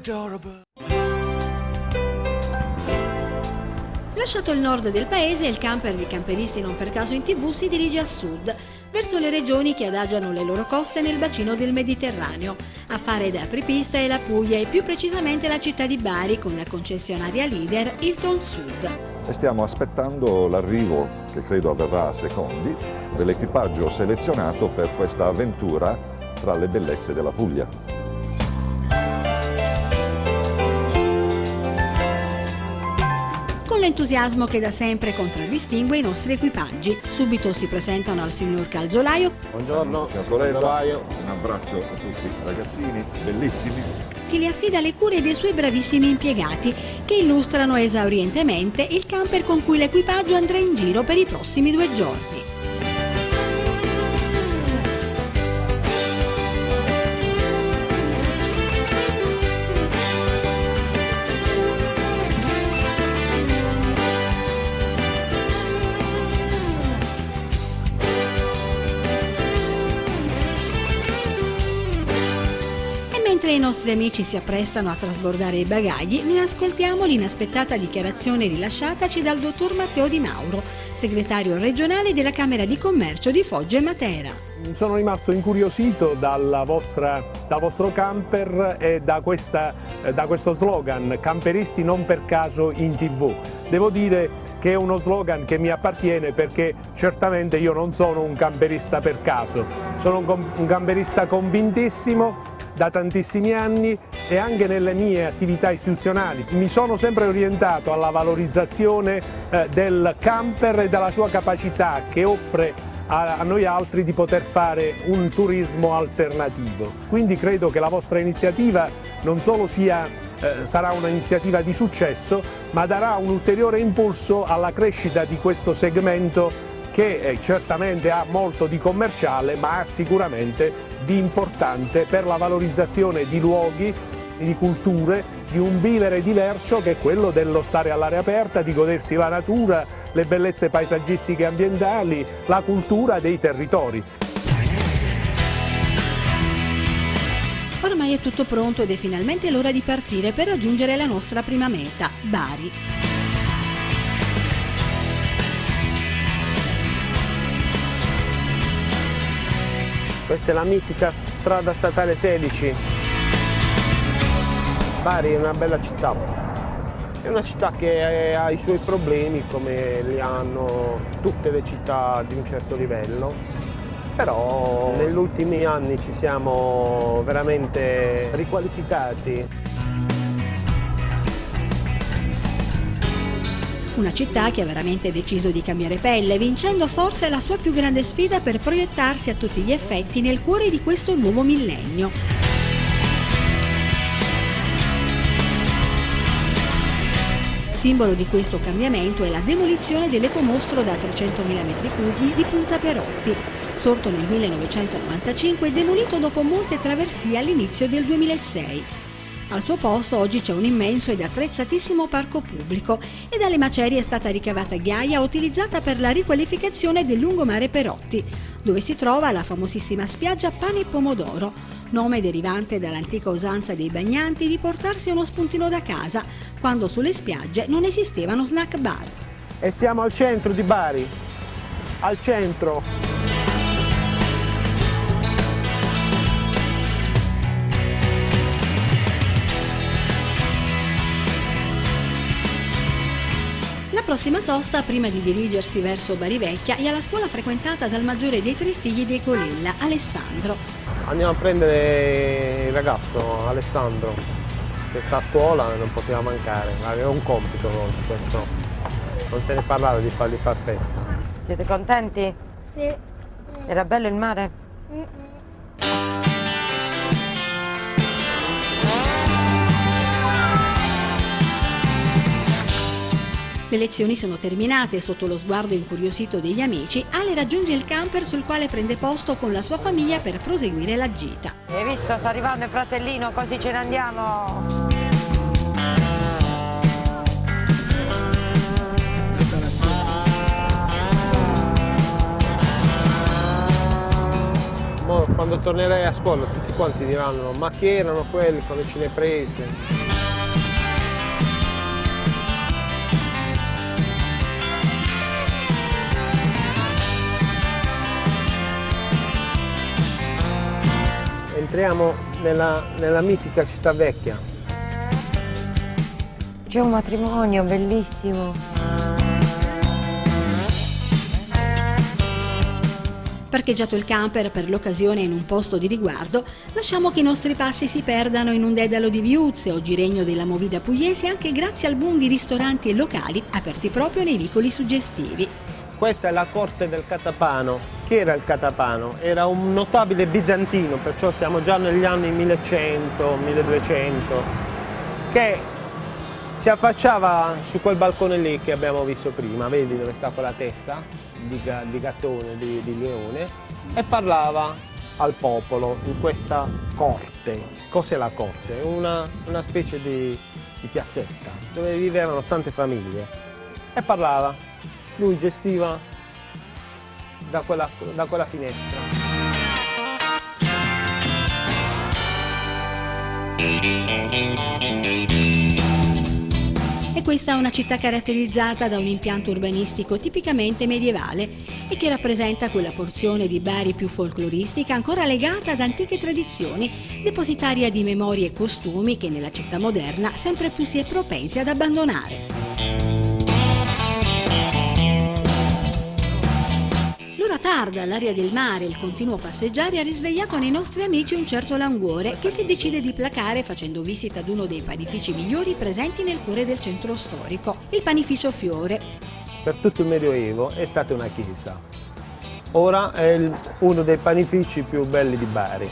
adorable. Lasciato il nord del paese, il camper di Camperisti non per caso in tv si dirige a sud, verso le regioni che adagiano le loro coste nel bacino del Mediterraneo. A fare da apripista è la Puglia e più precisamente la città di Bari con la concessionaria leader Hilton Sud. e stiamo aspettando l'arrivo, che credo avverrà a secondi, dell'equipaggio selezionato per questa avventura tra le bellezze della Puglia. Con l'entusiasmo che da sempre contraddistingue i nostri equipaggi, subito si presentano al signor Calzolaio Buongiorno, Signor Calzolaio. un abbraccio a tutti i ragazzini, bellissimi. che li affida le cure dei suoi bravissimi impiegati, che illustrano esaurientemente il camper con cui l'equipaggio andrà in giro per i prossimi due giorni. Nostri amici si apprestano a trasbordare i bagagli, ne ascoltiamo l'inaspettata dichiarazione rilasciataci dal dottor Matteo Di Mauro, segretario regionale della Camera di Commercio di Foggia e Matera. Sono rimasto incuriosito vostra- dal vostro camper e da, questa- da questo slogan Camperisti non per caso in tv. Devo dire che è uno slogan che mi appartiene perché certamente io non sono un camperista per caso, sono un camperista convintissimo da tantissimi anni e anche nelle mie attività istituzionali. Mi sono sempre orientato alla valorizzazione eh, del camper e della sua capacità che offre a, noi altri di poter fare un turismo alternativo. Quindi credo che la vostra iniziativa non solo sia, eh, sarà un'iniziativa di successo, ma darà un ulteriore impulso alla crescita di questo segmento che eh, certamente ha molto di commerciale, ma ha sicuramente di importante per la valorizzazione di luoghi, di culture, di un vivere diverso che è quello dello stare all'aria aperta, di godersi la natura, le bellezze paesaggistiche e ambientali, la cultura dei territori. Ormai è tutto pronto ed è finalmente l'ora di partire per raggiungere la nostra prima meta, Bari. Questa è la mitica strada statale 16. Bari è una bella città. È una città che ha i suoi problemi come li hanno tutte le città di un certo livello. Però negli ultimi anni ci siamo veramente riqualificati. Una città che ha veramente deciso di cambiare pelle, vincendo forse la sua più grande sfida per proiettarsi a tutti gli effetti nel cuore di questo nuovo millennio. Simbolo di questo cambiamento è la demolizione dell'ecomostro da 300.000 m3 di Punta Perotti, sorto nel 1995 e demolito dopo molte traversie all'inizio del 2006. Al suo posto oggi c'è un immenso ed attrezzatissimo parco pubblico e dalle macerie è stata ricavata ghiaia utilizzata per la riqualificazione del lungomare Perotti, dove si trova la famosissima spiaggia Pane e Pomodoro, nome derivante dall'antica usanza dei bagnanti di portarsi uno spuntino da casa, quando sulle spiagge non esistevano snack bar. E siamo al centro di Bari. Al centro. Prossima sosta, prima di dirigersi verso Bari Vecchia, è alla scuola frequentata dal maggiore dei tre figli dei Colella, Alessandro. Andiamo a prendere il ragazzo Alessandro che sta a scuola e non poteva mancare, aveva un compito oggi, perciò non se ne parlava di fargli far festa. Siete contenti? Sì. Era bello il mare? Le lezioni sono terminate e sotto lo sguardo incuriosito degli amici, Ale raggiunge il camper sul quale prende posto con la sua famiglia per proseguire la gita. Hai visto? Sta arrivando il fratellino, così ce ne andiamo. Mo quando tornerai a scuola tutti quanti diranno ma chi erano quelli quando ce ne prese? Entriamo nella, nella mitica città vecchia. C'è un matrimonio bellissimo. Parcheggiato il camper per l'occasione in un posto di riguardo, lasciamo che i nostri passi si perdano in un dedalo di viuzze, oggi regno della movida pugliese, anche grazie al boom di ristoranti e locali aperti proprio nei vicoli suggestivi. Questa è la corte del Catapano. Chi era il Catapano? Era un notabile bizantino, perciò siamo già negli anni 1100, 1200, che si affacciava su quel balcone lì che abbiamo visto prima, vedi dove sta quella testa di, di gattone, di, di leone, e parlava al popolo in questa corte. Cos'è la corte? Una, una specie di, di piazzetta dove vivevano tante famiglie. E parlava, lui gestiva da quella, da quella finestra. E questa è una città caratterizzata da un impianto urbanistico tipicamente medievale e che rappresenta quella porzione di Bari più folcloristica ancora legata ad antiche tradizioni, depositaria di memorie e costumi che nella città moderna sempre più si è propensi ad abbandonare. Tarda, l'aria del mare e il continuo passeggiare ha risvegliato nei nostri amici un certo languore che si decide di placare facendo visita ad uno dei panifici migliori presenti nel cuore del centro storico, il panificio Fiore. Per tutto il Medioevo è stata una chiesa. Ora è uno dei panifici più belli di Bari.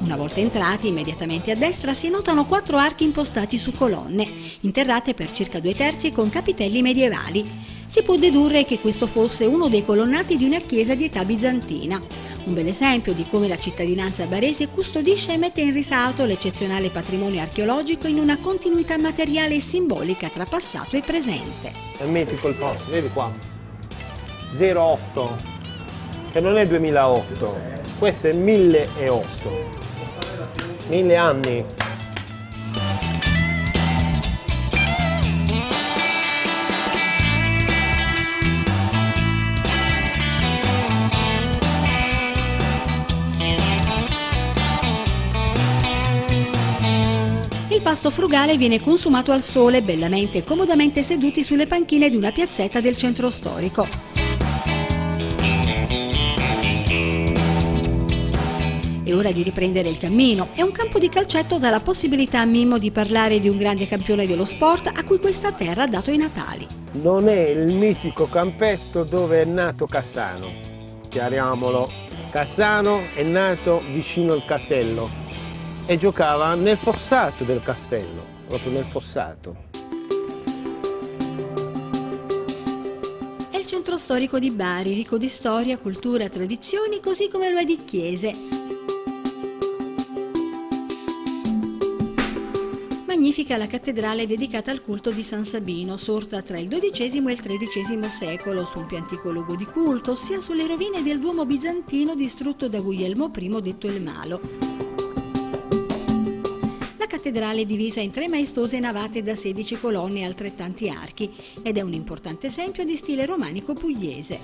Una volta entrati, immediatamente a destra si notano quattro archi impostati su colonne, interrate per circa due terzi con capitelli medievali. Si può dedurre che questo fosse uno dei colonnati di una chiesa di età bizantina. Un bel esempio di come la cittadinanza barese custodisce e mette in risalto l'eccezionale patrimonio archeologico in una continuità materiale e simbolica tra passato e presente. È mitico il posto, vedi qua. 08, che non è 2008, questo è 1008. Mille anni. Pasto frugale viene consumato al sole, bellamente e comodamente seduti sulle panchine di una piazzetta del centro storico. È ora di riprendere il cammino e un campo di calcetto dà la possibilità a Mimmo di parlare di un grande campione dello sport a cui questa terra ha dato i natali. Non è il mitico campetto dove è nato Cassano. Chiariamolo. Cassano è nato vicino al castello e giocava nel fossato del castello, proprio nel fossato. È il centro storico di Bari, ricco di storia, cultura, tradizioni, così come lo è di chiese. Magnifica la cattedrale dedicata al culto di San Sabino, sorta tra il XII e il XIII secolo su un più antico luogo di culto, ossia sulle rovine del Duomo bizantino distrutto da Guglielmo I detto il Malo. Cattedrale è divisa in tre maestose navate da 16 colonne e altrettanti archi ed è un importante esempio di stile romanico pugliese.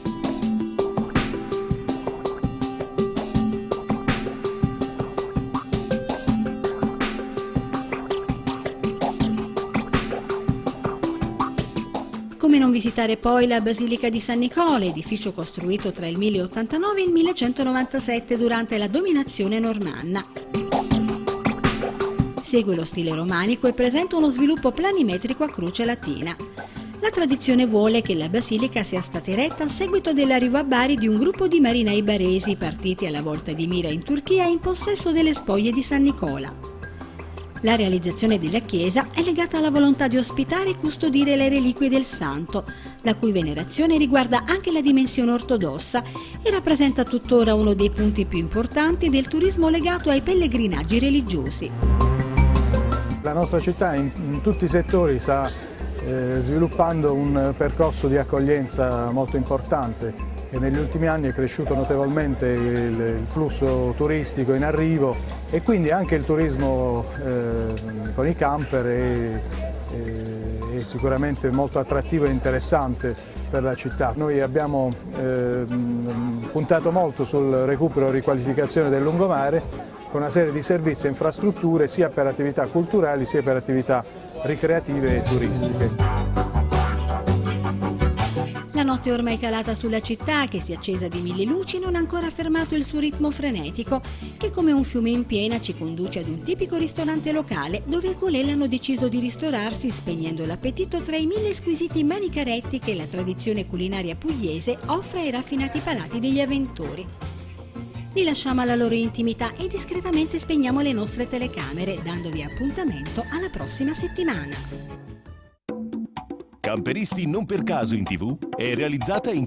Come non visitare poi la Basilica di San Nicola, edificio costruito tra il 1089 e il 1197 durante la dominazione normanna. Segue lo stile romanico e presenta uno sviluppo planimetrico a croce latina. La tradizione vuole che la basilica sia stata eretta a seguito dell'arrivo a Bari di un gruppo di marinai baresi partiti alla volta di Mira in Turchia in possesso delle spoglie di San Nicola. La realizzazione della chiesa è legata alla volontà di ospitare e custodire le reliquie del santo, la cui venerazione riguarda anche la dimensione ortodossa e rappresenta tuttora uno dei punti più importanti del turismo legato ai pellegrinaggi religiosi. La nostra città in, in tutti i settori sta eh, sviluppando un percorso di accoglienza molto importante e negli ultimi anni è cresciuto notevolmente il, il flusso turistico in arrivo e quindi anche il turismo eh, con i camper è, è, è, sicuramente molto attrattivo e interessante per la città. Noi abbiamo eh, puntato molto sul recupero e riqualificazione del lungomare con una serie di servizi e infrastrutture sia per attività culturali sia per attività ricreative e turistiche. La notte ormai calata sulla città, che si è accesa di mille luci, non ha ancora fermato il suo ritmo frenetico, che come un fiume in piena ci conduce ad un tipico ristorante locale, dove i colelli hanno deciso di ristorarsi spegnendo l'appetito tra i mille squisiti manicaretti che la tradizione culinaria pugliese offre ai raffinati palati degli avventori. Li lasciamo alla loro intimità e discretamente spegniamo le nostre telecamere, dandovi appuntamento alla prossima settimana. Camperisti non per caso in tv è realizzata in